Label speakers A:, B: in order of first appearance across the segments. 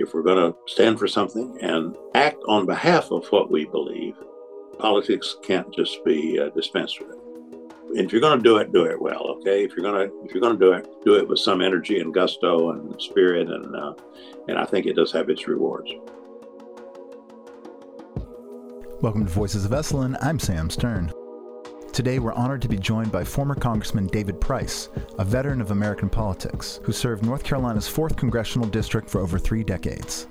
A: if we're going to stand for something and act on behalf of what we believe, politics can't just be uh, dispensed with. If you're going to do it, do it well. Okay. If you're going to if you're going to do it, do it with some energy and gusto and spirit, and uh, and I think it does have its rewards.
B: Welcome to Voices of Esalen. I'm Sam Stern. Today, we're honored to be joined by former Congressman David Price, a veteran of American politics, who served North Carolina's 4th Congressional District for over three decades.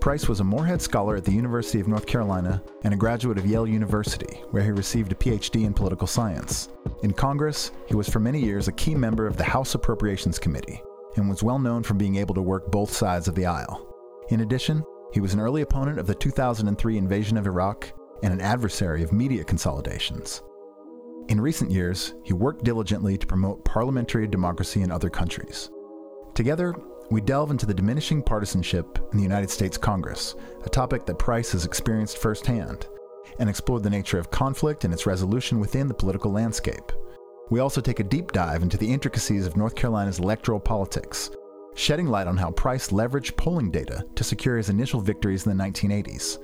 B: Price was a Morehead Scholar at the University of North Carolina and a graduate of Yale University, where he received a PhD in political science. In Congress, he was for many years a key member of the House Appropriations Committee and was well known for being able to work both sides of the aisle. In addition, he was an early opponent of the 2003 invasion of Iraq and an adversary of media consolidations. In recent years, he worked diligently to promote parliamentary democracy in other countries. Together, we delve into the diminishing partisanship in the United States Congress, a topic that Price has experienced firsthand, and explore the nature of conflict and its resolution within the political landscape. We also take a deep dive into the intricacies of North Carolina's electoral politics, shedding light on how Price leveraged polling data to secure his initial victories in the 1980s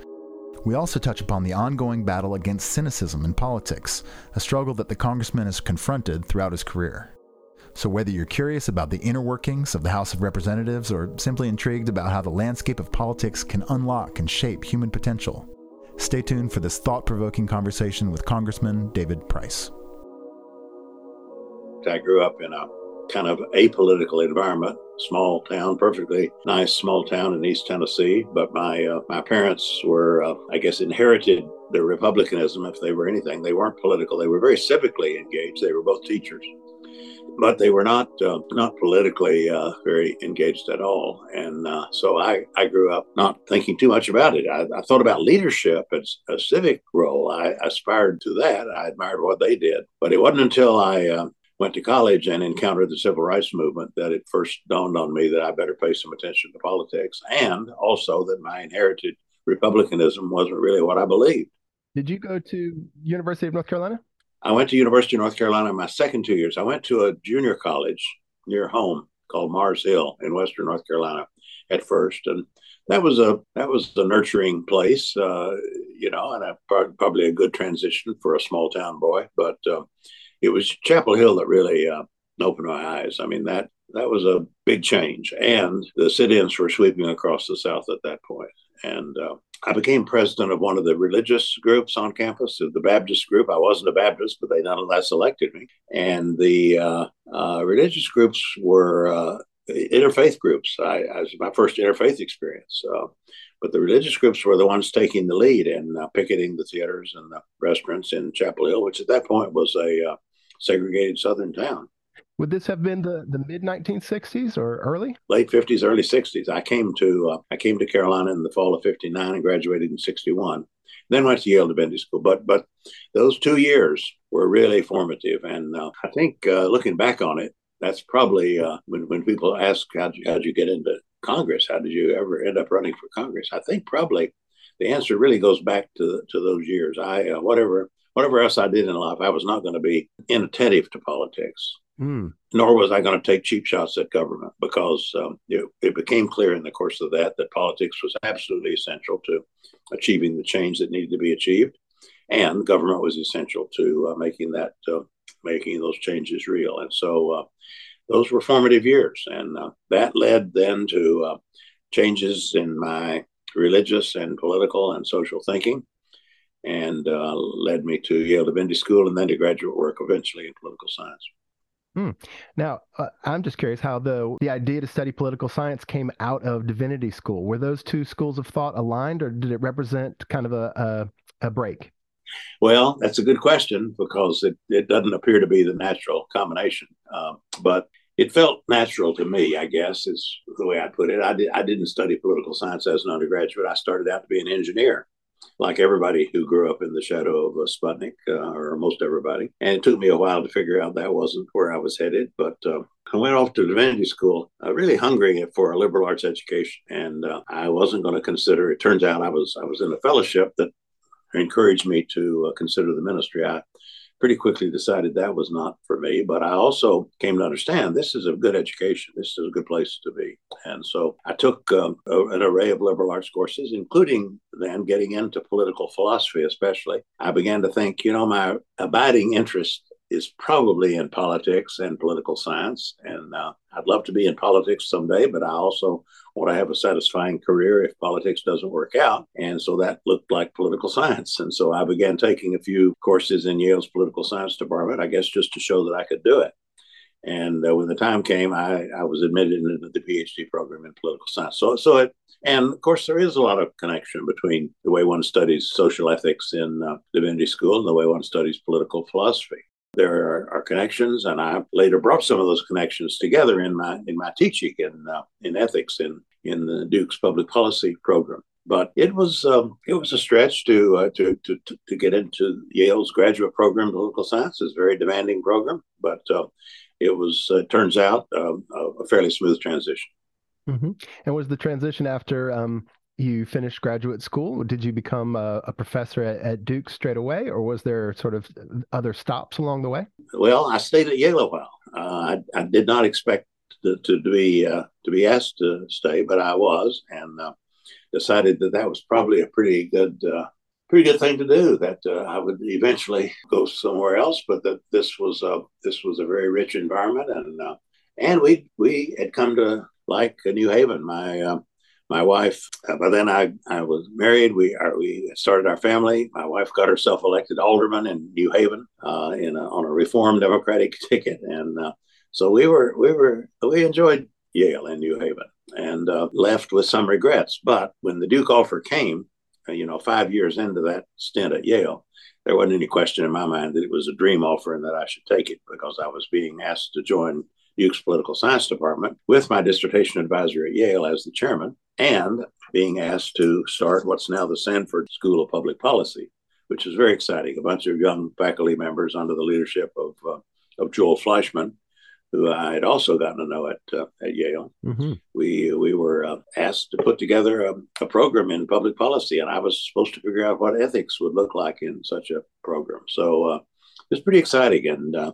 B: we also touch upon the ongoing battle against cynicism in politics, a struggle that the congressman has confronted throughout his career. So, whether you're curious about the inner workings of the House of Representatives or simply intrigued about how the landscape of politics can unlock and shape human potential, stay tuned for this thought provoking conversation with Congressman David Price.
A: I grew up in a kind of apolitical environment, small town, perfectly nice small town in East Tennessee. But my uh, my parents were, uh, I guess, inherited their republicanism. If they were anything, they weren't political. They were very civically engaged. They were both teachers, but they were not uh, not politically uh, very engaged at all. And uh, so I I grew up not thinking too much about it. I, I thought about leadership as a civic role. I aspired to that. I admired what they did, but it wasn't until I uh, went to college and encountered the civil rights movement that it first dawned on me that I better pay some attention to politics and also that my inherited republicanism wasn't really what I believed.
C: Did you go to University of North Carolina?
A: I went to University of North Carolina in my second two years. I went to a junior college near home called Mars Hill in Western North Carolina at first, and that was a that was a nurturing place, uh, you know, and a, probably a good transition for a small town boy. But uh, it was Chapel Hill that really uh, opened my eyes. I mean that that was a big change, and the sit-ins were sweeping across the South at that point. And uh, I became president of one of the religious groups on campus, the Baptist group. I wasn't a Baptist, but they nonetheless elected me. And the uh, uh, religious groups were uh, interfaith groups. I, I, was my first interfaith experience. But the religious groups were the ones taking the lead and uh, picketing the theaters and the restaurants in Chapel Hill, which at that point was a uh, segregated southern town.
C: Would this have been the, the mid 1960s or early?
A: Late 50s, early 60s. I came to uh, I came to Carolina in the fall of 59 and graduated in 61. Then went to Yale Divinity School. But but those two years were really formative, and uh, I think uh, looking back on it, that's probably uh, when when people ask how'd you, how'd you get into Congress? How did you ever end up running for Congress? I think probably the answer really goes back to to those years. I uh, whatever whatever else I did in life, I was not going to be inattentive to politics. Mm. Nor was I going to take cheap shots at government because um, it, it, became clear in the course of that that politics was absolutely essential to achieving the change that needed to be achieved, and government was essential to uh, making that uh, making those changes real. And so uh, those were formative years, and uh, that led then to uh, changes in my religious and political and social thinking and uh, led me to Yale Divinity School and then to graduate work eventually in political science.
C: Hmm. Now, uh, I'm just curious how the the idea to study political science came out of divinity school. Were those two schools of thought aligned, or did it represent kind of a a, a break?
A: Well, that's a good question because it, it doesn't appear to be the natural combination. Uh, but it felt natural to me, I guess, is the way I put it. I, did, I didn't study political science as an undergraduate. I started out to be an engineer like everybody who grew up in the shadow of a Sputnik, uh, or most everybody. And it took me a while to figure out that wasn't where I was headed. But uh, I went off to divinity school, uh, really hungry for a liberal arts education, and uh, I wasn't going to consider. It turns out I was I was in a fellowship that encouraged me to uh, consider the ministry. I pretty quickly decided that was not for me. But I also came to understand this is a good education. This is a good place to be. And so I took um, a, an array of liberal arts courses, including then getting into political philosophy, especially. I began to think, you know, my abiding interest is probably in politics and political science. And uh, I'd love to be in politics someday, but I also want to have a satisfying career if politics doesn't work out. And so that looked like political science. And so I began taking a few courses in Yale's political science department, I guess just to show that I could do it. And uh, when the time came, I, I was admitted into the PhD program in political science. So, so it, and of course, there is a lot of connection between the way one studies social ethics in uh, divinity school and the way one studies political philosophy. There are, connections, and I later brought some of those connections together in my in my teaching in uh, in ethics in in the Duke's public policy program. But it was um, it was a stretch to, uh, to, to to get into Yale's graduate program, political science. It's a very demanding program, but uh, it was uh, turns out um, a fairly smooth transition.
C: Mm-hmm. And was the transition after um, you finished graduate school? Did you become a, a professor at, at, Duke straight away, or was there sort of other stops along the way?
A: Well, I stayed at Yale a while. Uh, I, I, did not expect to, to be uh, to be asked to stay, but I was, and uh, decided that that was probably a pretty good uh, pretty good thing to do. That uh, I would eventually go somewhere else, but that this was a this was a very rich environment, and uh, and we we had come to like New Haven. My my wife. Uh, by then, I, I was married. We are, we started our family. My wife got herself elected alderman in New Haven uh, in a, on a Reform Democratic ticket, and uh, so we were we were we enjoyed Yale in New Haven and uh, left with some regrets. But when the Duke offer came, uh, you know, five years into that stint at Yale, there wasn't any question in my mind that it was a dream offer and that I should take it because I was being asked to join Duke's political science department with my dissertation advisor at Yale as the chairman and being asked to start what's now the Sanford School of Public Policy, which is very exciting. A bunch of young faculty members under the leadership of, uh, of Joel Fleischman, who I had also gotten to know at, uh, at Yale. Mm-hmm. We, we were uh, asked to put together a, a, program in public policy, and I was supposed to figure out what ethics would look like in such a program. So uh, it was pretty exciting, and, uh,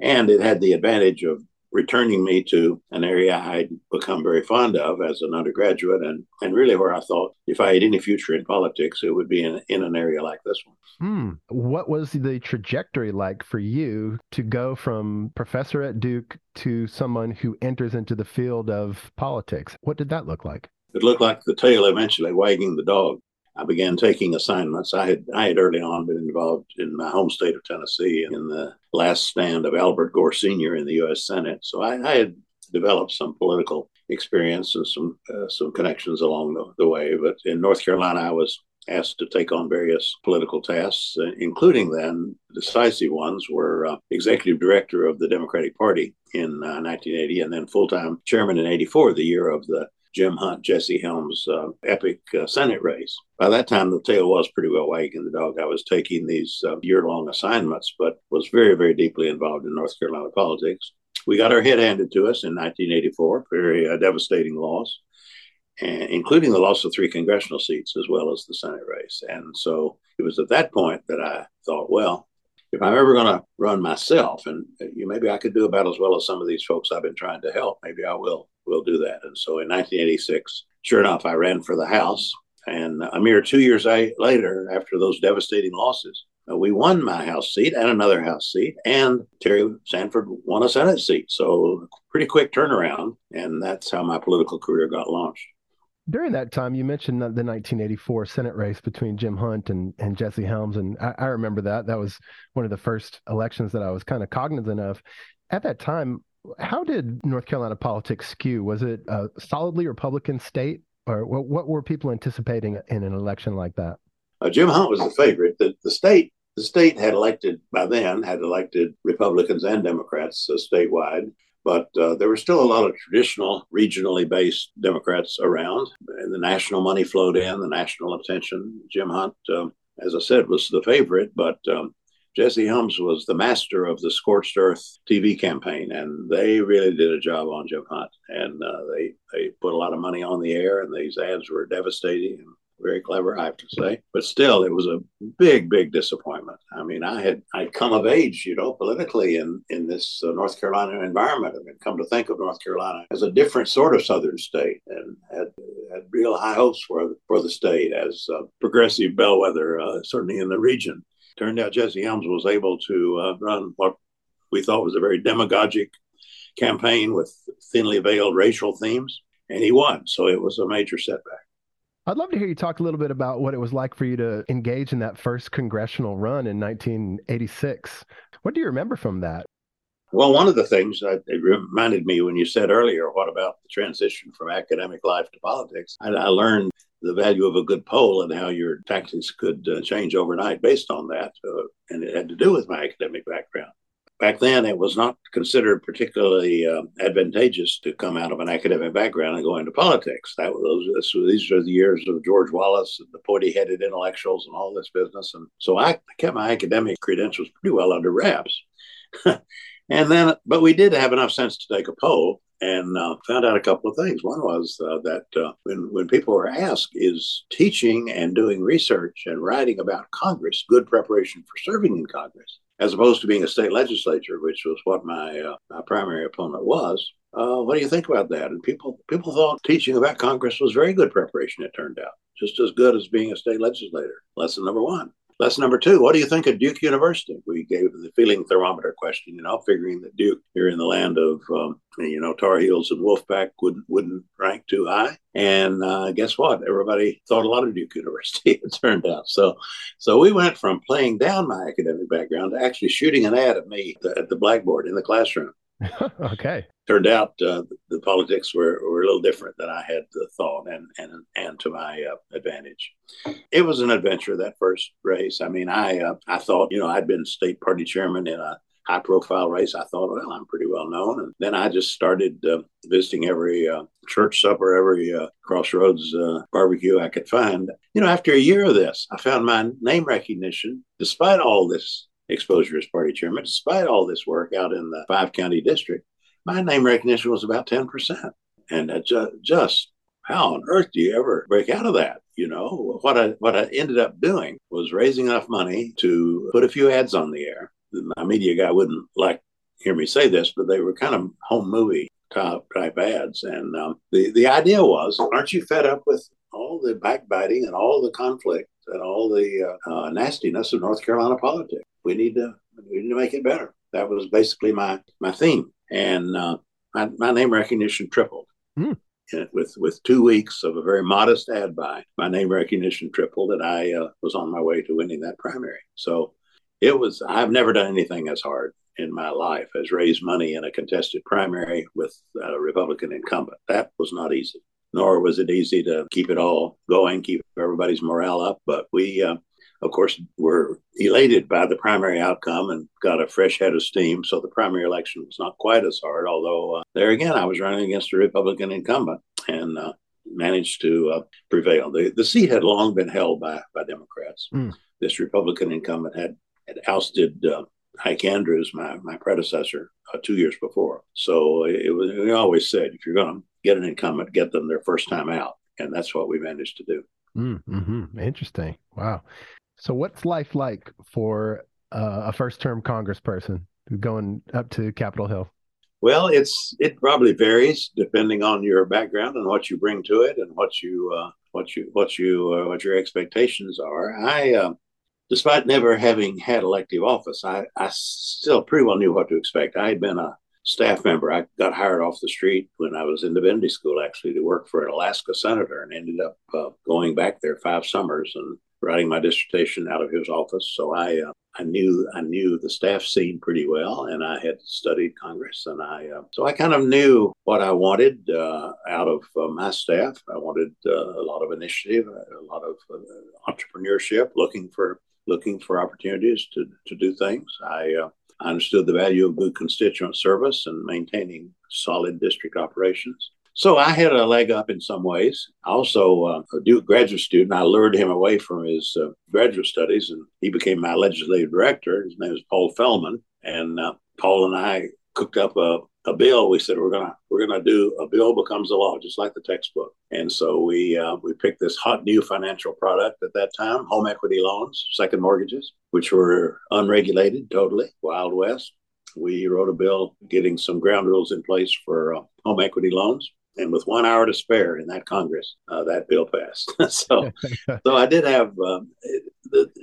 A: and it had the advantage of returning me to an area I'd become very fond of as an undergraduate, and, and really where I thought if I had any future in politics, it would be in, in an area like this one.
C: Hmm. What was the trajectory like for you to go from professor at Duke to someone who enters into the field of politics? What did that look like?
A: It looked like the tail eventually wagging the dog. I began taking assignments. I had I had early on been involved in my home state of Tennessee in the last stand of Albert Gore Sr. in the U.S. Senate. So I, I had developed some political experience and some uh, some connections along the, the, way. But in North Carolina, I was asked to take on various political tasks, uh, including then decisive ones were uh, executive director of the Democratic Party in 1980 uh, and then full-time chairman in 84, the year of the Jim Hunt, Jesse Helms uh, epic uh, Senate race. By that time, the tail was pretty well wagging the dog. I was taking these uh, year long assignments, but was very, very deeply involved in North Carolina politics. We got our head handed to us in 1984, very uh, devastating loss, and including the loss of three congressional seats as well as the Senate race. And so it was at that point that I thought, well, if I'm ever going to run myself, and uh, maybe I could do about as well as some of these folks I've been trying to help, maybe I will will do that. And so in 1986, sure enough, I ran for the House. And a mere two years later, after those devastating losses, uh, we won my House seat and another House seat, and Terry Sanford won a Senate seat. So pretty quick turnaround, and that's how my political career got launched.
C: During that time, you mentioned the 1984 Senate race between Jim Hunt and, and Jesse Helms, and I, I remember that. That was one of the first elections that I was kind of cognizant of. At that time, how did North Carolina politics skew? Was it a solidly Republican state, or what, what were people anticipating in an election like that?
A: Uh, Jim Hunt was the favorite. The, the state the state had elected by then had elected Republicans and Democrats uh, statewide, but uh, there were still a lot of traditional, regionally based Democrats around, and the national money flowed in, the national attention. Jim Hunt, um, as I said, was the favorite, but um, Jesse Helms was the master of the Scorched Earth TV campaign, and they really did a job on Jim Hunt. And uh, they they put a lot of money on the air, and these ads were devastating. Very clever, I have to say. But still, it was a big, big disappointment. I mean, I had I'd come of age, you know, politically in in this uh, North Carolina environment, and come to think of North Carolina as a different sort of Southern state, and had had real high hopes for for the state as a progressive bellwether, uh, certainly in the region. Turned out Jesse Helms was able to uh, run what we thought was a very demagogic campaign with thinly veiled racial themes, and he won. So it was a major setback.
C: I'd love to hear you talk a little bit about what it was like for you to engage in that first congressional run in 1986. What do you remember from that?
A: Well, one of the things that it reminded me when you said earlier, what about the transition from academic life to politics? I, I learned the value of a good poll and how your tactics could uh, change overnight based on that. Uh, and it had to do with my academic background back then it was not considered particularly uh, advantageous to come out of an academic background and go into politics. That was these are the years of George Wallace and the pointy-headed intellectuals and all this business, and so I kept my academic credentials pretty well under wraps. and then, but we did have enough sense to take a poll and uh, found out a couple of things. One was uh, that uh, when when people were asked, "Is teaching and doing research and writing about Congress good preparation for serving in Congress?" As opposed to being a state legislature, which was what my, uh, my primary opponent was. Uh, what do you think about that? And people people thought teaching about Congress was very good preparation. It turned out just as good as being a state legislator. Lesson number one. Lesson number two, what do you think of Duke University? We gave the feeling thermometer question, you know, figuring that Duke here in the land of, um, you know, Tar Heels and Wolfpack wouldn't, wouldn't rank too high. And uh, guess what? Everybody thought a lot of Duke University, it turned out. So, so we went from playing down my academic background to actually shooting an ad at me at the blackboard in the classroom.
C: okay.
A: Turned out uh, the politics were, were a little different than I had thought, and and and to my uh, advantage. It was an adventure that first race. I mean, I uh, I thought you know I'd been state party chairman in a high profile race. I thought, well, I'm pretty well known, and then I just started uh, visiting every uh, church supper, every uh, crossroads barbecue I could find. You know, after a year of this, I found my name recognition, despite all this exposure as party chairman, despite all this work out in the five county district, my name recognition was about 10%. And ju- just how on earth do you ever break out of that? You know, what I what I ended up doing was raising enough money to put a few ads on the air. My media guy wouldn't like hear me say this, but they were kind of home movie type, type ads. And um, the the idea was, aren't you fed up with all the backbiting and all the conflict and all the uh, uh, nastiness of North Carolina politics? We need to we need to make it better. That was basically my my theme, and uh, my, my name recognition tripled. Mm. With with two weeks of a very modest ad buy, my name recognition tripled, and I uh, was on my way to winning that primary. So it was. I've never done anything as hard in my life as raise money in a contested primary with a Republican incumbent. That was not easy. Nor was it easy to keep it all going, keep everybody's morale up. But we uh, of course, were elated by the primary outcome and got a fresh head of steam. So the primary election was not quite as hard, although uh, there again, I was running against a Republican incumbent and uh, managed to uh, prevail. The, the seat had long been held by, by Democrats. Mm. This Republican incumbent had, had ousted uh, Ike Andrews, my, my predecessor, uh, two years before. So it was, we always said, if you're going to get an incumbent, get them their first time out. And that's what we managed to do.
C: Mm, mm-hmm. Interesting. Wow. So, what's life like for uh, a first-term Congressperson going up to Capitol Hill?
A: Well, it's it probably varies depending on your background and what you bring to it, and what you uh, what you what you uh, what your expectations are. I, uh, despite never having had elective office, I I still pretty well knew what to expect. I had been a staff member. I got hired off the street when I was in divinity school, actually, to work for an Alaska senator, and ended up uh, going back there five summers and writing my dissertation out of his office. So I uh, I knew I knew the staff scene pretty well, and I had studied Congress, and I uh, so I kind of knew what I wanted uh, out of uh, my staff. I wanted uh, a lot of initiative, a lot of uh, entrepreneurship, looking for looking for opportunities to to do things. I I understood the value of good constituent service and maintaining solid district operations. So I had a leg up in some ways. Also, uh, a Duke graduate student, I lured him away from his uh, graduate studies, and he became my legislative director. His name is Paul Fellman, and uh, Paul and I cooked up a, a bill. We said we're gonna we're gonna do a bill becomes a law, just like the textbook. And so we uh, we picked this hot new financial product at that time: home equity loans, second mortgages, which were unregulated, totally wild west. We wrote a bill getting some ground rules in place for uh, home equity loans. And with one hour to spare in that Congress, uh, that bill passed. so, so I did have. Um, it,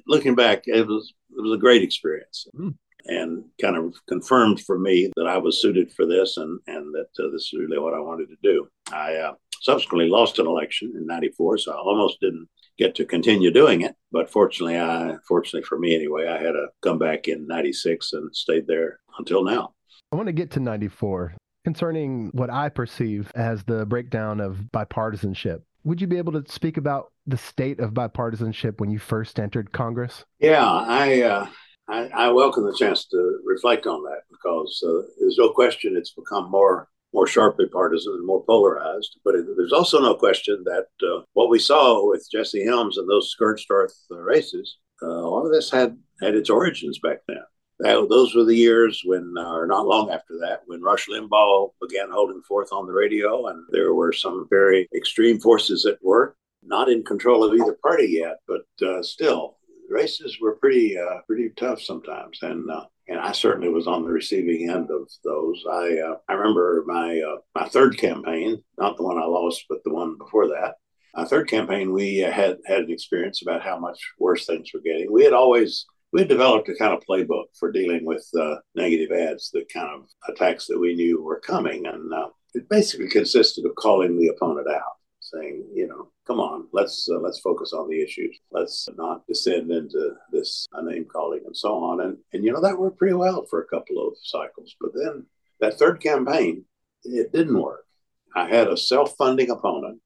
A: looking back, it was it was a great experience. Mm and kind of confirmed for me that I was suited for this and, and that uh, this is really what I wanted to do. I uh, subsequently lost an election in 94, so I almost didn't get to continue doing it. But fortunately, I, fortunately for me anyway, I had a comeback in 96 and stayed there until now.
C: I want to get to 94 concerning what I perceive as the breakdown of bipartisanship. Would you be able to speak about the state of bipartisanship when you first entered Congress?
A: Yeah, I uh, I, I, welcome the chance to reflect on that because uh, there's no question it's become more more sharply partisan and more polarized. But it, there's also no question that uh, what we saw with Jesse Helms and those Scorched-Earth uh, races, uh, a lot of this had had its origins back then. That, those were the years when, uh, or not long after that, when Rush Limbaugh began holding forth on the radio, and there were some very extreme forces at work, not in control of either party yet, but uh, still races were pretty uh, pretty tough sometimes, and uh, and I certainly was on the receiving end of those. I uh, I remember my uh, my third campaign, not the one I lost, but the one before that. My third campaign, we had had an experience about how much worse things were getting. We had always we developed a kind of playbook for dealing with uh, negative ads, the kind of attacks that we knew were coming, and uh, it basically consisted of calling the opponent out saying, you know, come on, let's uh, let's focus on the issues. Let's not descend into this name calling and so on. And and you know that worked pretty well for a couple of cycles. But then that third campaign, it didn't work. I had a self-funding opponent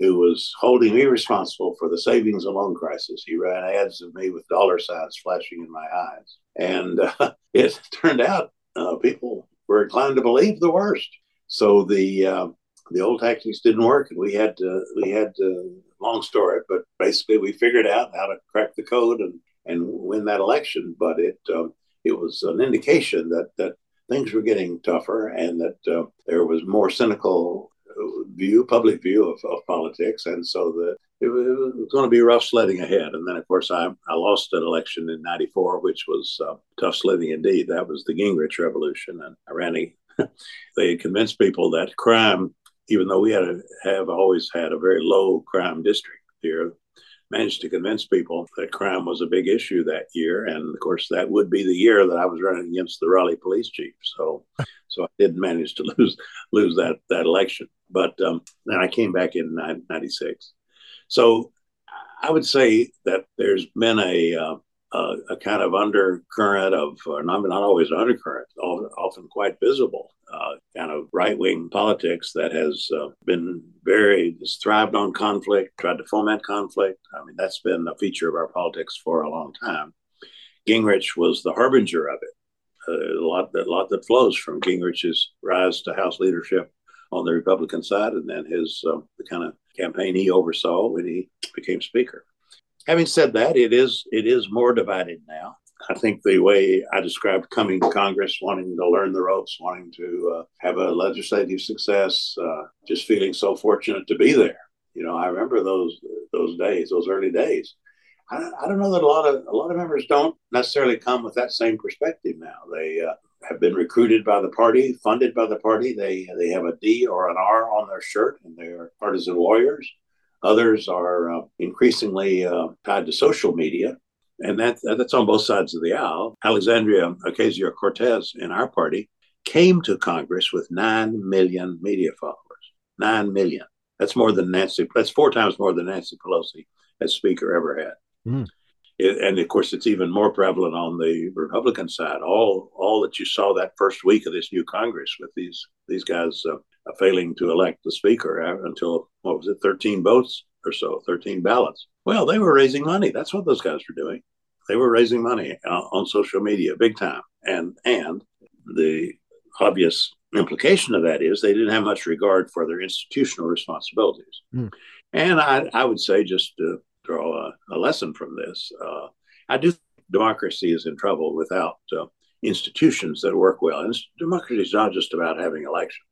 A: who was holding me responsible for the savings and loan crisis. He ran ads of me with dollar signs flashing in my eyes, and uh, it turned out uh, people were inclined to believe the worst. So the uh, the old tactics didn't work, and we had to we had to long story, but basically we figured out how to crack the code and and win that election. But it um, it was an indication that that things were getting tougher and that uh, there was more cynical view, public view of, of politics, and so that it was, it was, going to be rough sledding ahead. And then, of course, I, I lost an election in '94, which was uh, tough sledding indeed. That was the Gingrich Revolution, and I ran a they convinced people that crime even though we had a, have always had a very low crime district here, managed to convince people that crime was a big issue that year. And of course, that would be the year that I was running against the Raleigh police chief. So, so I did manage to lose lose that that election. But um, then I came back in '96. So I would say that there's been a uh, a, a, kind of undercurrent of, or not, not always undercurrent, often quite visible, uh, kind of right wing politics that has uh, been very, has thrived on conflict, tried to foment conflict. I mean, that's been a feature of our politics for a long time. Gingrich was the harbinger of it. A lot that lot that flows from Gingrich's rise to House leadership on the Republican side, and then his uh, the kind of campaign he oversaw when he became Speaker having said that, it is it is more divided now. I think the way I described coming to Congress, wanting to learn the ropes, wanting to uh, have a legislative success, uh, just feeling so fortunate to be there. You know, I remember those those days, those early days. I, I don't know that a lot of a lot of members don't necessarily come with that same perspective now. They uh, have been recruited by the party, funded by the party. They they have a D or an R on their shirt, and they are partisan lawyers. Others are uh, increasingly uh, tied to social media, and that, that's on both sides of the aisle. Alexandria Ocasio Cortez in our party came to Congress with 9 million media followers. 9 million. That's more than Nancy, that's four times more than Nancy Pelosi as Speaker ever had. Mm. It, and of course, it's even more prevalent on the Republican side. All, all that you saw that first week of this new Congress with these these guys uh, failing to elect the speaker until what was it, 13 votes or so, 13 ballots. Well, they were raising money. That's what those guys were doing. They were raising money uh, on social media big time. And and the obvious implication of that is they didn't have much regard for their institutional responsibilities. Mm. And I, I would say, just to draw a, a lesson from this, uh, I do democracy is in trouble without uh, institutions that work well. And democracy is not just about having elections.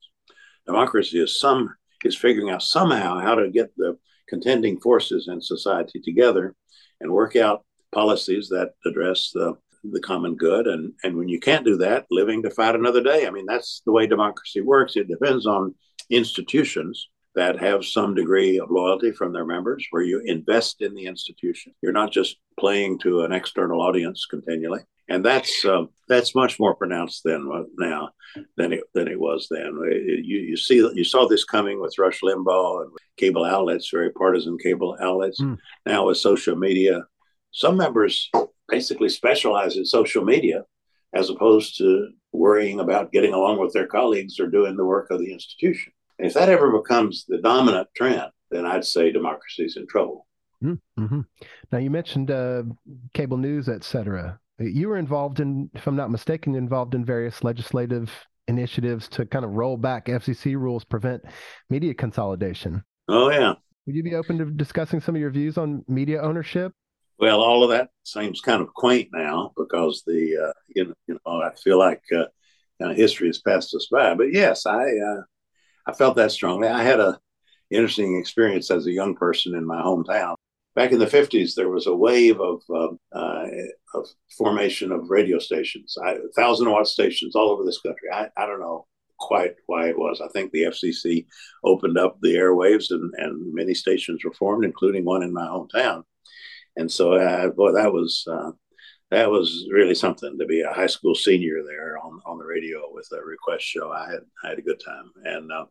A: Democracy is some is figuring out somehow how to get the contending forces in society together and work out policies that address the the common good and and when you can't do that living to fight another day i mean that's the way democracy works it depends on institutions that have some degree of loyalty from their members where you invest in the institution you're not just playing to an external audience continually and that's uh, that's much more pronounced than now than it than it was then. You you see you saw this coming with Rush Limbaugh and cable outlets, very partisan cable outlets. Mm. Now with social media, some members basically specialize in social media as opposed to worrying about getting along with their colleagues or doing the work of the institution. If that ever becomes the dominant trend, then I'd say democracy is in trouble.
C: Hmm, mm-hmm. Now you mentioned uh, cable news, et cetera. You were involved in, if I'm not mistaken, involved in various legislative initiatives to kind of roll back FCC rules, prevent media consolidation.
A: Oh yeah.
C: Would you be open to discussing some of your views on media ownership?
A: Well, all of that seems kind of quaint now because the uh, you, know, you know I feel like uh, kind of history has passed us by. But yes, I uh, I felt that strongly. I had a interesting experience as a young person in my hometown. Back in the fifties, there was a wave of um, uh, of formation of radio stations, I, thousand watt stations all over this country. I, I don't know quite why it was. I think the FCC opened up the airwaves and, and many stations were formed, including one in my hometown and so uh, boy, that was uh, that was really something to be a high school senior there on, on the radio with a request show. I had I had a good time, and uh,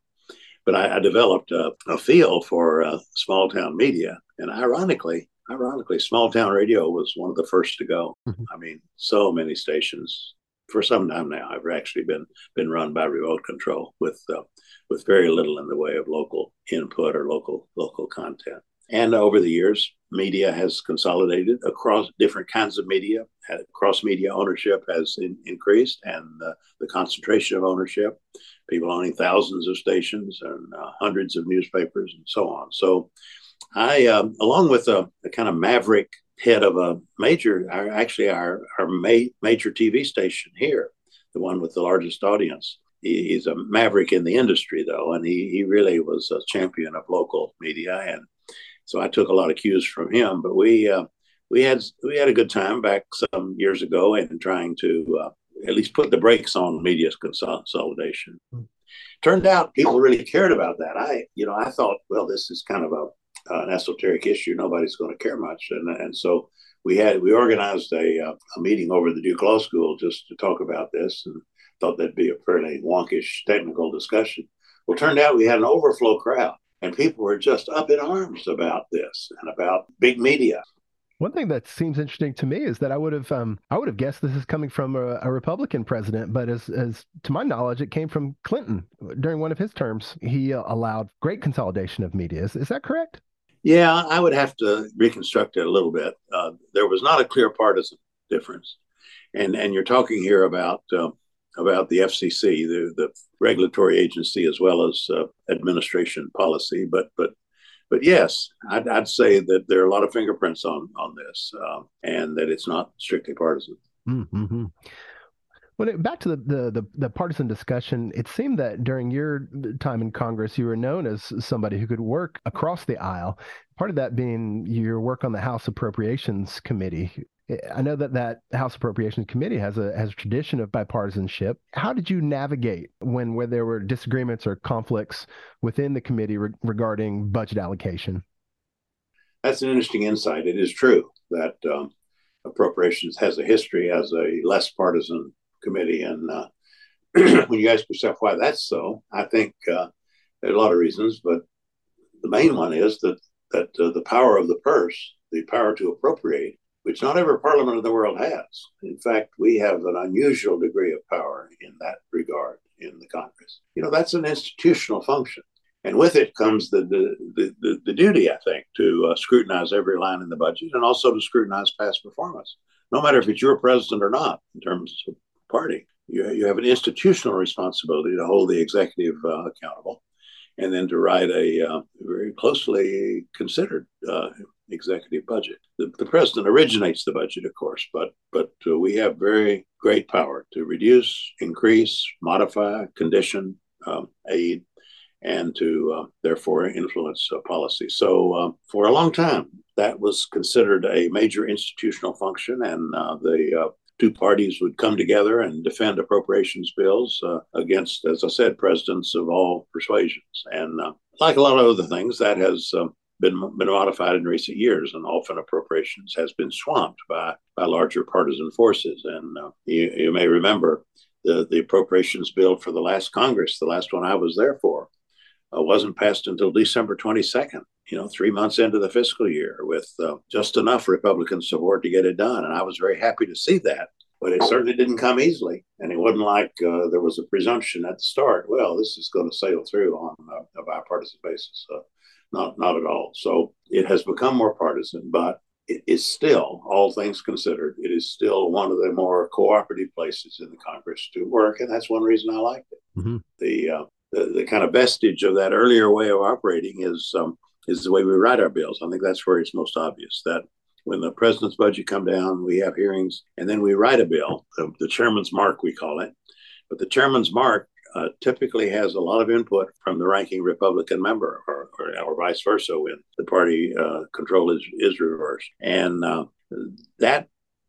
A: but I, I developed a, a, feel for uh, small town media, and ironically, ironically, small town radio was one of the first to go. Mm-hmm. I mean, so many stations for some time now. I've actually been been run by remote control with uh, with very little in the way of local input or local local content. And over the years, media has consolidated across different kinds of media. Cross media ownership has in, increased, and uh, the concentration of ownership, people owning thousands of stations and uh, hundreds of newspapers and so on. So, I, um, along with a, a, kind of maverick head of a major, our, actually our our ma- major TV station here, the one with the largest audience. He, he's a maverick in the industry, though, and he he really was a champion of local media and so I took a lot of cues from him. But we uh, we had we had a good time back some years ago in trying to uh, at least put the brakes on media consolidation. Mm-hmm. Turned out people really cared about that. I you know I thought well this is kind of a an esoteric issue. Nobody's going to care much, and and so we had we organized a, uh, a meeting over the Duke Law School just to talk about this, and thought that'd be a fairly wonkish technical discussion. Well, turned out we had an overflow crowd and people were just up in arms about this and about big media.
C: One thing that seems interesting to me is that I would have um, I would have guessed this is coming from a, a, Republican president, but as as to my knowledge, it came from Clinton during one of his terms. He uh, allowed great consolidation of media. Is, is that correct?
A: Yeah, I would have to reconstruct it a little bit. Uh, there was not a clear partisan difference, and and you're talking here about uh, about the FCC, the, the regulatory agency, as well as uh, administration policy. But but but yes, I'd, I'd, say that there are a lot of fingerprints on on this, uh, and that it's not strictly partisan.
C: Mm-hmm. It, back to the, the, the the partisan discussion, it seemed that during your time in Congress, you were known as somebody who could work across the aisle. Part of that being your work on the House Appropriations Committee. I know that that House Appropriations Committee has a has a tradition of bipartisanship. How did you navigate when where there were disagreements or conflicts within the committee re- regarding budget allocation?
A: That's an interesting insight. It is true that um, appropriations has a history as a less partisan committee, and uh, when you ask yourself why that's so, I think uh, there are a lot of reasons, but the main one is that that uh, the power of the purse, the power to appropriate, which not every parliament in the world has. In fact, we have an unusual degree of power in that regard in the Congress. You know, that's an institutional function. And with it comes the, the, the, the duty, I think, to uh, scrutinize every line in the budget and also to scrutinize past performance, no matter if it's your president or not, in terms of party. You, you have an institutional responsibility to hold the executive uh, accountable and then to write a uh, very closely considered uh, executive budget. The, the president originates the budget, of course, but but uh, we have very great power to reduce, increase, modify, condition um, aid, and to uh, therefore influence uh, policy. So uh, for a long time, that was considered a major institutional function, and uh, the uh, two parties would come together and defend appropriations bills uh, against, as I said, presidents of all persuasions. And like a lot of other things, that has um, been been modified in recent years, and often appropriations has been swamped by by larger partisan forces. And you, you may remember the, the appropriations bill for the last Congress, the last one I was there for, uh, wasn't passed until December 22nd, you know, three months into the fiscal year with uh, just enough Republican support to get it done. And I was very happy to see that. But it certainly didn't come easily. And it wasn't like uh, there was a presumption at the start, well, this is going to sail through on a, a bipartisan basis. Not, not at all. So it has become more partisan, but it is still, all things considered, it is still one of the more cooperative places in the Congress to work, and that's one reason I liked it. Mm-hmm. The uh, the, the kind of vestige of that earlier way of operating is um, is the way we write our bills. I think that's where it's most obvious that when the president's budget come down, we have hearings, and then we write a bill, the, the chairman's mark we call it. But the chairman's mark uh, typically has a lot of input from the ranking Republican member, or, or, or vice versa, when the party uh, control is is reversed, and uh, that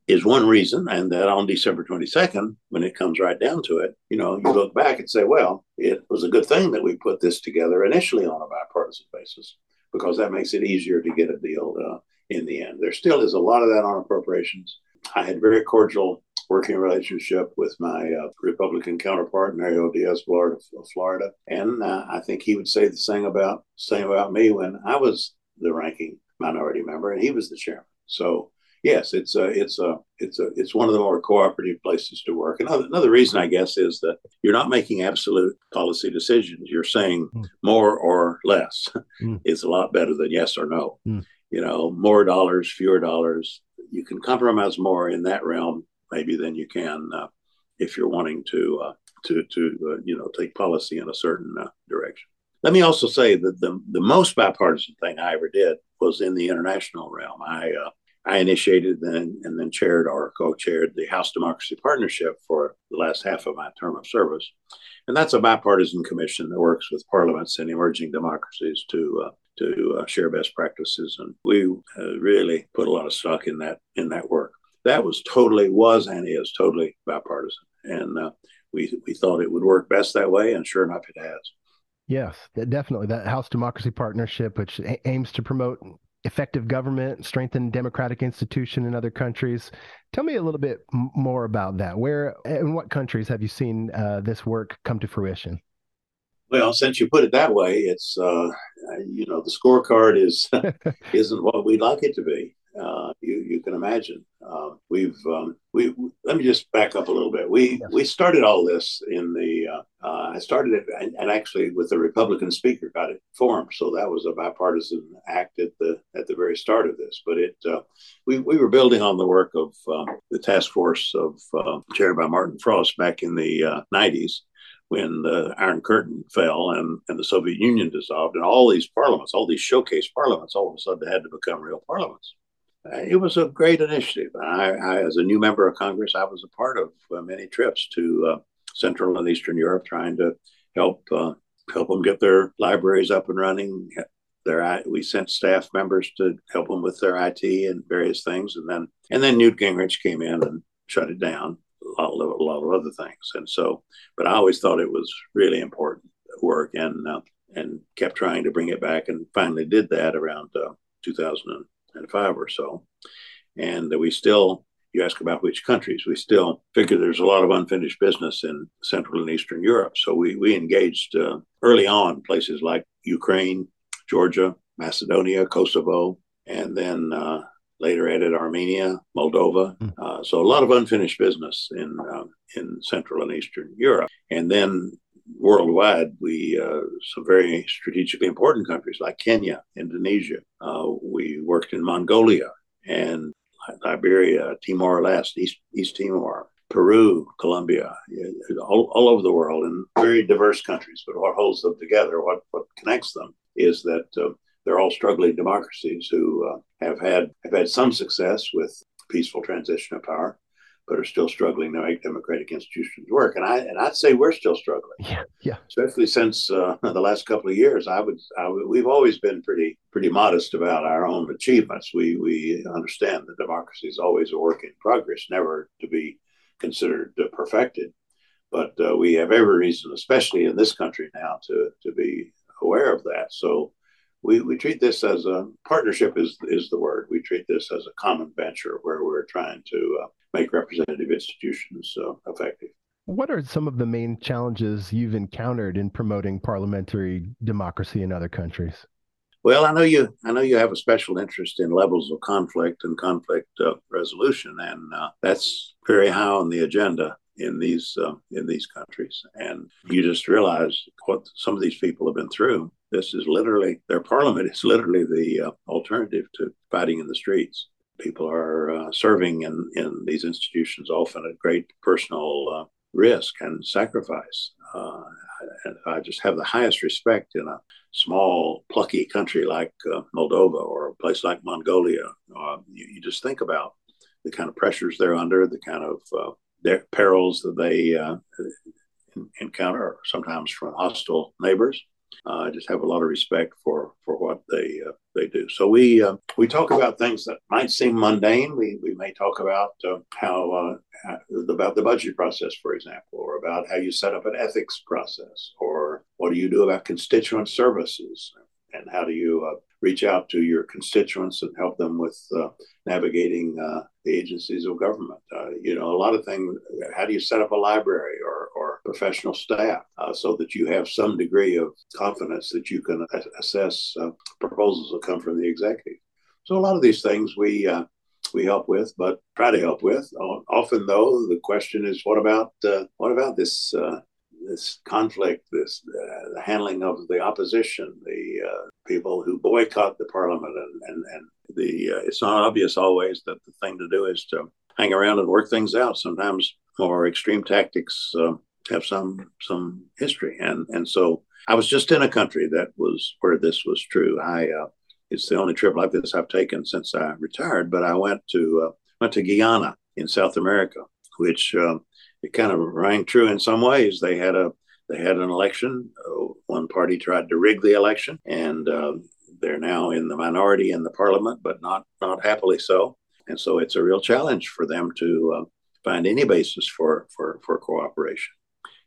A: is one reason, and that on December 22nd, when it comes right down to it, you know, you look back and say, well, it was a good thing that we put this together initially on a bipartisan basis because that makes it easier to get a deal uh, in the end. There still is a lot of that on appropriations. I had very cordial working relationship with my uh, Republican counterpart, Mario Diaz-Balart of Florida, and uh, I think he would say the same about same about me when I was the ranking minority member and he was the chairman. So yes, it's a, it's a, it's a, it's one of the more cooperative places to work. Another, another reason, I guess, is that you're not making absolute policy decisions. You're saying mm. more or less mm. is a lot better than yes or no. Mm. You know, more dollars, fewer dollars. You can compromise more in that realm, maybe, than you can uh, if you're wanting to uh, to to uh, you know take policy in a certain uh, direction. Let me also say that the the most bipartisan thing I ever did was in the international realm. I uh, I initiated and, and then chaired or co-chaired the House Democracy Partnership for the last half of my term of service, and that's a bipartisan commission that works with parliaments and emerging democracies to to uh, share best practices, and we uh, really put a lot of stock in that in that work. That was totally was and is totally bipartisan, and uh, we we thought it would work best that way, and sure enough, it has.
C: Yes, definitely. That House Democracy Partnership, which aims to promote effective government, strengthen democratic institution in other countries. Tell me a little bit more about that. Where in what countries have you seen uh, this work come to fruition?
A: Well, since you put it that way, it's uh, you know the scorecard is isn't what we'd like it to be. Uh, you you can imagine. Uh, we've um, we let me just back up a little bit. We we started all this in the uh, uh, I started it and, and, actually with the Republican speaker got it formed, so that was a bipartisan act at the at the very start of this. But it uh, we we were building on the work of um, the task force of uh, chaired by Martin Frost back in the '90s when the Iron Curtain fell and, and the Soviet Union dissolved, and all these parliaments, all these showcase parliaments, all of a sudden had to become real parliaments it was a great initiative. I, I, as a new member of Congress, I was a part of uh, many trips to uh, Central and Eastern Europe, trying to help uh, help them get their libraries up and running. Their we sent staff members to help them with their IT and various things, and then and then Newt Gingrich came in and shut it down. A lot, of, a lot of other things, and so, but I always thought it was really important work, and uh, and kept trying to bring it back, and finally did that around uh, 2000 five or so. And we still, you ask about which countries, we still figure there's a lot of unfinished business in Central and Eastern Europe. So we, we engaged uh, early on places like Ukraine, Georgia, Macedonia, Kosovo, and then uh, later added Armenia, Moldova. Mm. Uh, so a lot of unfinished business in uh, in Central and Eastern Europe. And then worldwide, we uh, some very strategically important countries like Kenya, Indonesia. Uh, we worked in Mongolia and Liberia, Timor Leste, East, East Timor, Peru, Colombia, all, all over the world in very diverse countries. But what holds them together, what, what connects them, is that uh, they're all struggling democracies who uh, have had have had some success with peaceful transition of power, but are still struggling to make democratic institutions work. And I and I'd say we're still struggling.
C: Yeah, yeah.
A: Especially since uh, the last couple of years, I would, I would we've always been pretty pretty modest about our own achievements. We we understand that democracy is always a work in progress, never to be considered perfected. But uh, we have every reason, especially in this country now, to to be aware of that. So we, we treat this as a partnership is is the word. We treat this as a common venture where we're trying to uh, make representative institutions uh, effective.
C: What are some of the main challenges you've encountered in promoting parliamentary democracy in other countries?
A: Well, I know you. I know you have a special interest in levels of conflict and conflict uh, resolution, and uh, that's very high on the agenda in these uh, in these countries. And you just realize what some of these people have been through. This is literally their parliament is literally the uh, alternative to fighting in the streets. People are uh, serving in in these institutions often at great personal uh, risk and sacrifice. Uh, and I just have the highest respect in a small, plucky country like uh, Moldova or a place like Mongolia. You, you, just think about the kind of pressures they're under, the kind of their perils that they uh, encounter, sometimes from hostile neighbors. Uh, I just have a lot of respect for for what they uh, they do. So we uh, we talk about things that might seem mundane. We we may talk about uh, how uh, about the budget process, for example, or about how you set up an ethics process, or what do you do about constituent services, and how do you uh, reach out to your constituents and help them with uh, navigating uh, the agencies of government. Uh, you know, a lot of things. How do you set up a library or, or professional staff uh, so that you have some degree of confidence that you can assess uh, proposals that come from the executive? So a lot of these things we uh, we help with, but try to help with. Often, though, the question is, what about what about this this conflict, this uh, the handling of the opposition, the uh, people who boycott the parliament, and and, and the uh, it's not obvious always that the thing to do is to hang around and work things out. Sometimes more extreme tactics uh, have some some history, and and so I was just in a country that was where this was true. I uh, it's the only trip like this I've taken since I retired, but I went to uh, went to Guyana in South America, which it kind of rang true in some ways. They had a they had an election. Uh, one party tried to rig the election, and uh, they're now in the minority in the parliament, but not not happily so. And so it's a real challenge for them to uh, find any basis for for for cooperation.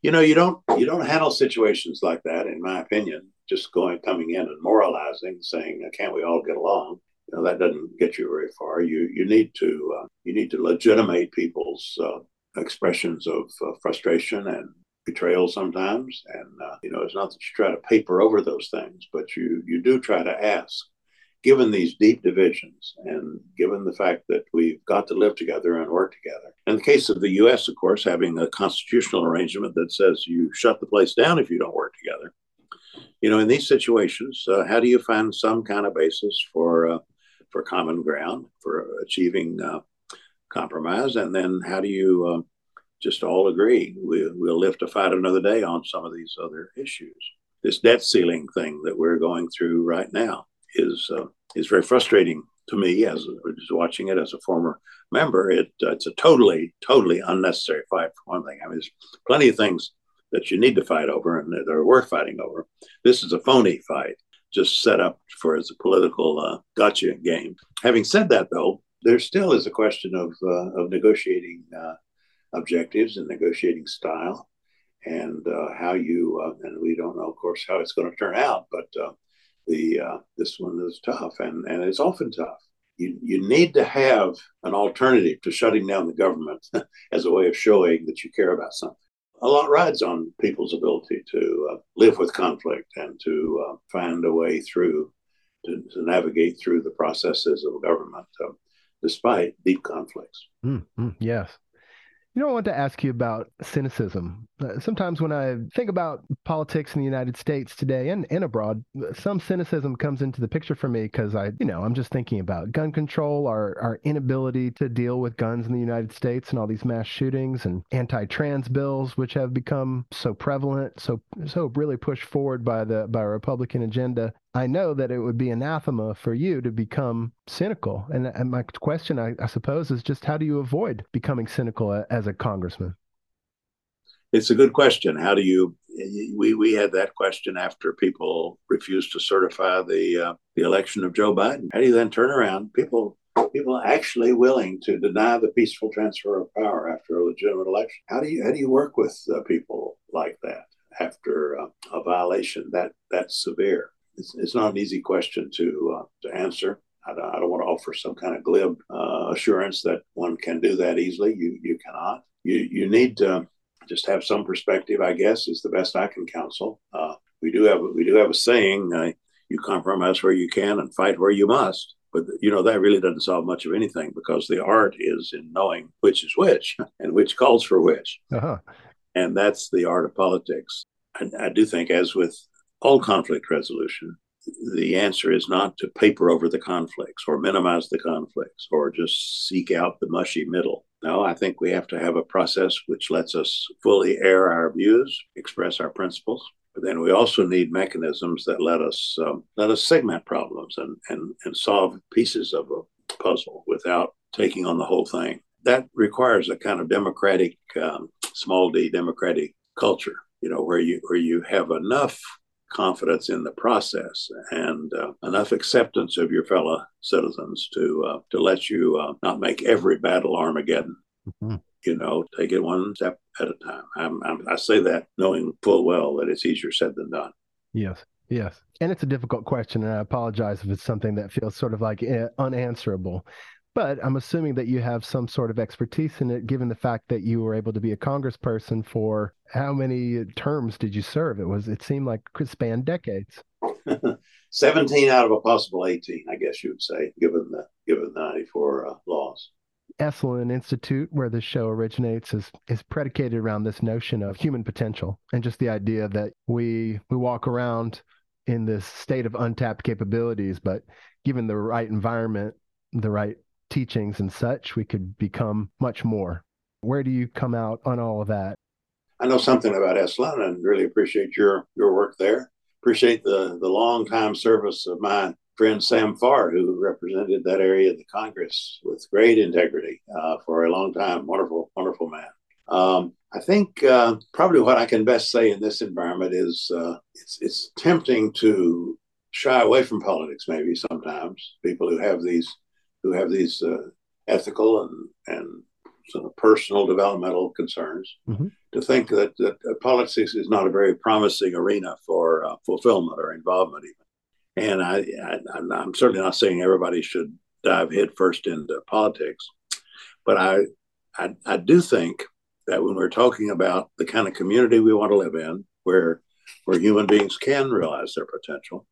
A: You know, you don't you don't handle situations like that, in my opinion. Just going coming in and moralizing, saying, "Can't we all get along?" You know, that doesn't get you very far. You you need to uh, you need to legitimate people's uh, expressions of uh, frustration and betrayal sometimes. And, uh, you know, it's not that you try to paper over those things, but you, you do try to ask, given these deep divisions and given the fact that we've got to live together and work together. In the case of the U.S., of course, having a constitutional arrangement that says you shut the place down if you don't work together. You know, in these situations, uh, how do you find some kind of basis for uh, for common ground for achieving uh, compromise, and then how do you uh, just all agree we, we'll live to fight another day on some of these other issues? This debt ceiling thing that we're going through right now is uh, is very frustrating to me as just watching it as a former member. It uh, it's a totally totally unnecessary fight for one thing. I mean, there's plenty of things that you need to fight over and that are worth fighting over. This is a phony fight, just set up for as a political uh, gotcha game. Having said that, though, there still is a question of uh, of negotiating uh, objectives and negotiating style, and uh, how you uh, and we don't know, of course, how it's going to turn out, but uh, the uh, this one is tough, and and it's often tough. You, you need to have an alternative to shutting down the government as a way of showing that you care about something. A lot rides on people's ability to live with conflict and to find a way through to, to, navigate through the processes of government. Despite deep conflicts.
C: Mm-hmm. Yes. You know, I want to ask you about cynicism. Uh, sometimes when I think about politics in the United States today and, and abroad, some cynicism comes into the picture for me because I, you know, I'm just thinking about gun control, our, our inability to deal with guns in the United States and all these mass shootings and anti-trans bills, which have become so prevalent, so so really pushed forward by the by a Republican agenda. I know that it would be anathema for you to become cynical. And, and my question, I, I suppose, is just how do you avoid becoming cynical as a congressman?
A: It's a good question. How do you? We we had that question after people refused to certify the uh, the election of Joe Biden. How do you then turn around? People people actually willing to deny the peaceful transfer of power after a legitimate election. How do you how do you work with uh, people like that after uh, a violation that that severe? It's, it's not an easy question to uh, to answer. I don't, I don't, want to offer some kind of glib uh, assurance that one can do that easily. You you cannot. You you need to just have some perspective. I guess is the best I can counsel. Uh, we do have we do have a saying: uh, "You compromise where you can and fight where you must." But you know that really doesn't solve much of anything because the art is in knowing which is which and which calls for which, uh-huh. and that's the art of politics. I, I do think, as with all conflict resolution, the answer is not to paper over the conflicts or minimize the conflicts or just seek out the mushy middle. No, I think we have to have a process which lets us fully air our views, express our principles, but then we also need mechanisms that let us um, let us segment problems and, and and solve pieces of a puzzle without taking on the whole thing. That requires a kind of democratic, um, small d democratic culture. You know, where you where you have enough confidence in the process and uh, enough acceptance of your fellow citizens to uh, to let you uh, not make every battle Armageddon. Mm-hmm you know, take it one step at a time. I'm, I'm, i say that knowing full well that it's easier said than done.
C: Yes. Yes. And it's a difficult question. And I apologize if it's something that feels sort of like uh, unanswerable. But I'm assuming that you have some sort of expertise in it, given the fact that you were able to be a congressperson for how many terms did you serve? It was, it seemed like it spanned decades.
A: 17 out of a possible 18, I guess you would say, given the, given the 94 uh, laws.
C: Esalen Institute, where this show originates, is is predicated around this notion of human potential and just the idea that we we walk around in this state of untapped capabilities, but given the right environment, the right teachings and such, we could become much more. Where do you come out on all of that?
A: I know something about Esalen and really appreciate your your work there. Appreciate the the long time service of my friend Sam Farr, who represented that area of the Congress with great integrity uh, for a long time. Wonderful, wonderful man. Um, I think uh, probably what I can best say in this environment is uh, it's, it's tempting to shy away from politics. Maybe sometimes people who have these who have these uh, ethical and and sort of personal developmental concerns mm-hmm. to think that, that politics is not a very promising arena for uh, fulfillment or involvement even and I, I, I'm certainly not saying everybody should dive headfirst into politics, but I, I, I do think that when we're talking about the kind of community we want to live in, where where human beings can realize their potential,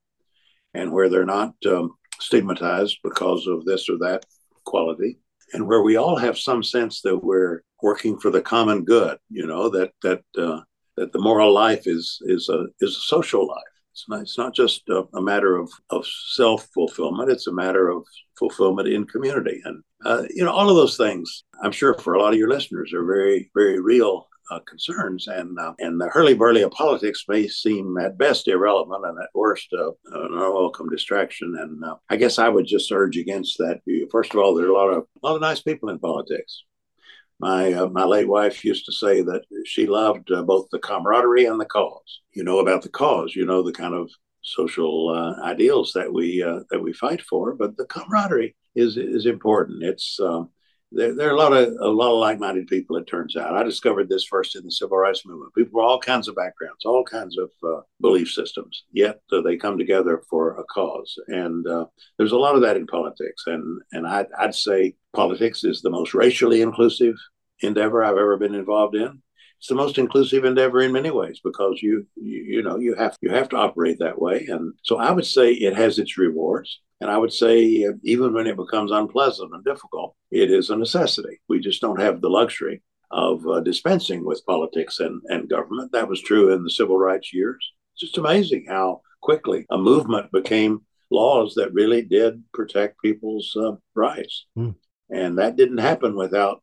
A: and where they're not um, stigmatized because of this or that quality, and where we all have some sense that we're working for the common good, you know, that that uh, that the moral life is is a is a social life. It's not, it's not just a, a matter of, of self fulfillment, it's a matter of fulfillment in community. And, uh, you know, all of those things, I'm sure for a lot of your listeners, are very, very real uh, concerns, and uh, and the hurly burly of politics may seem at best irrelevant and at worst uh, an unwelcome distraction. And uh, I guess I would just urge against that view. First of all, there are a lot of a lot of nice people in politics my uh, my late wife used to say that she loved uh, both the camaraderie and the cause. You know about the cause, you know the kind of social ideals that we that we fight for, but the camaraderie is is important. It's um, there, there are a lot of a lot of like-minded people. It turns out. I discovered this first in the civil rights movement. People from all kinds of backgrounds, all kinds of uh, belief systems, yet uh, they come together for a cause. And uh, there's a lot of that in politics. And and I'd, I'd say politics is the most racially inclusive endeavor I've ever been involved in. It's the most inclusive endeavor in many ways because you, you you know you have you have to operate that way. And so I would say it has its rewards. And I would say, uh, even when it becomes unpleasant and difficult, it is a necessity. We just don't have the luxury of uh, dispensing with politics and, and government. That was true in the civil rights years. It's just amazing how quickly a movement became laws that really did protect people's uh, rights. Mm. And that didn't happen without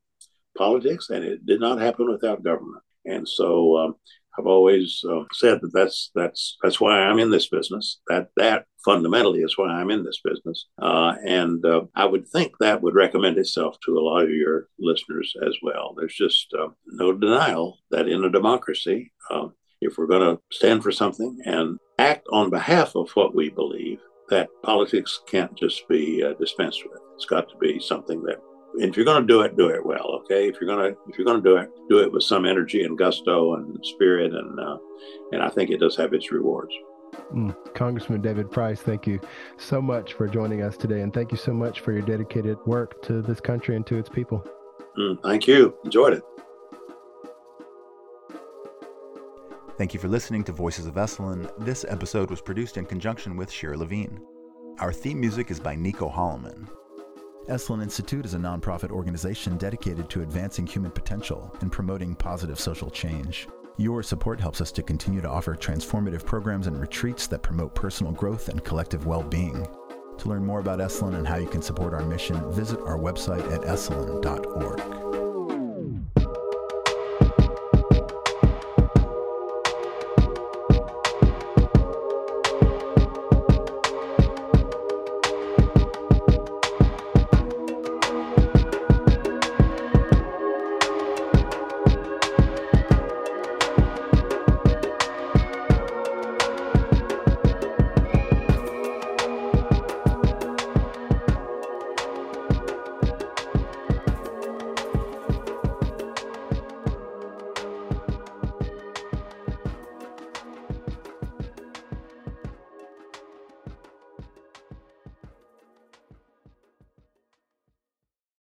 A: politics, and it did not happen without government. And so um, I've always uh, said that that's that's that's why I'm in this business. That that fundamentally is why I'm in this business. Uh, and uh, I would think that would recommend itself to a lot of your listeners as well. There's just uh, no denial that in a democracy, uh, if we're going to stand for something and act on behalf of what we believe, that politics can't just be uh, dispensed with. It's got to be something that if you're going to do it, do it well. Okay, if you're going to if you're going to do it, do it with some energy and gusto and spirit, and uh, and I think it does have its rewards.
C: Mm. Congressman David Price, thank you so much for joining us today, and thank you so much for your dedicated work to this country and to its people.
A: Mm, thank you. Enjoyed it.
B: Thank you for listening to Voices of Esalen. This episode was produced in conjunction with Shira Levine. Our theme music is by Nico Holloman. Esalen Institute is a nonprofit organization dedicated to advancing human potential and promoting positive social change. Your support helps us to continue to offer transformative programs and retreats that promote personal growth and collective well being. To learn more about Esalen and how you can support our mission, visit our website at esalen.org.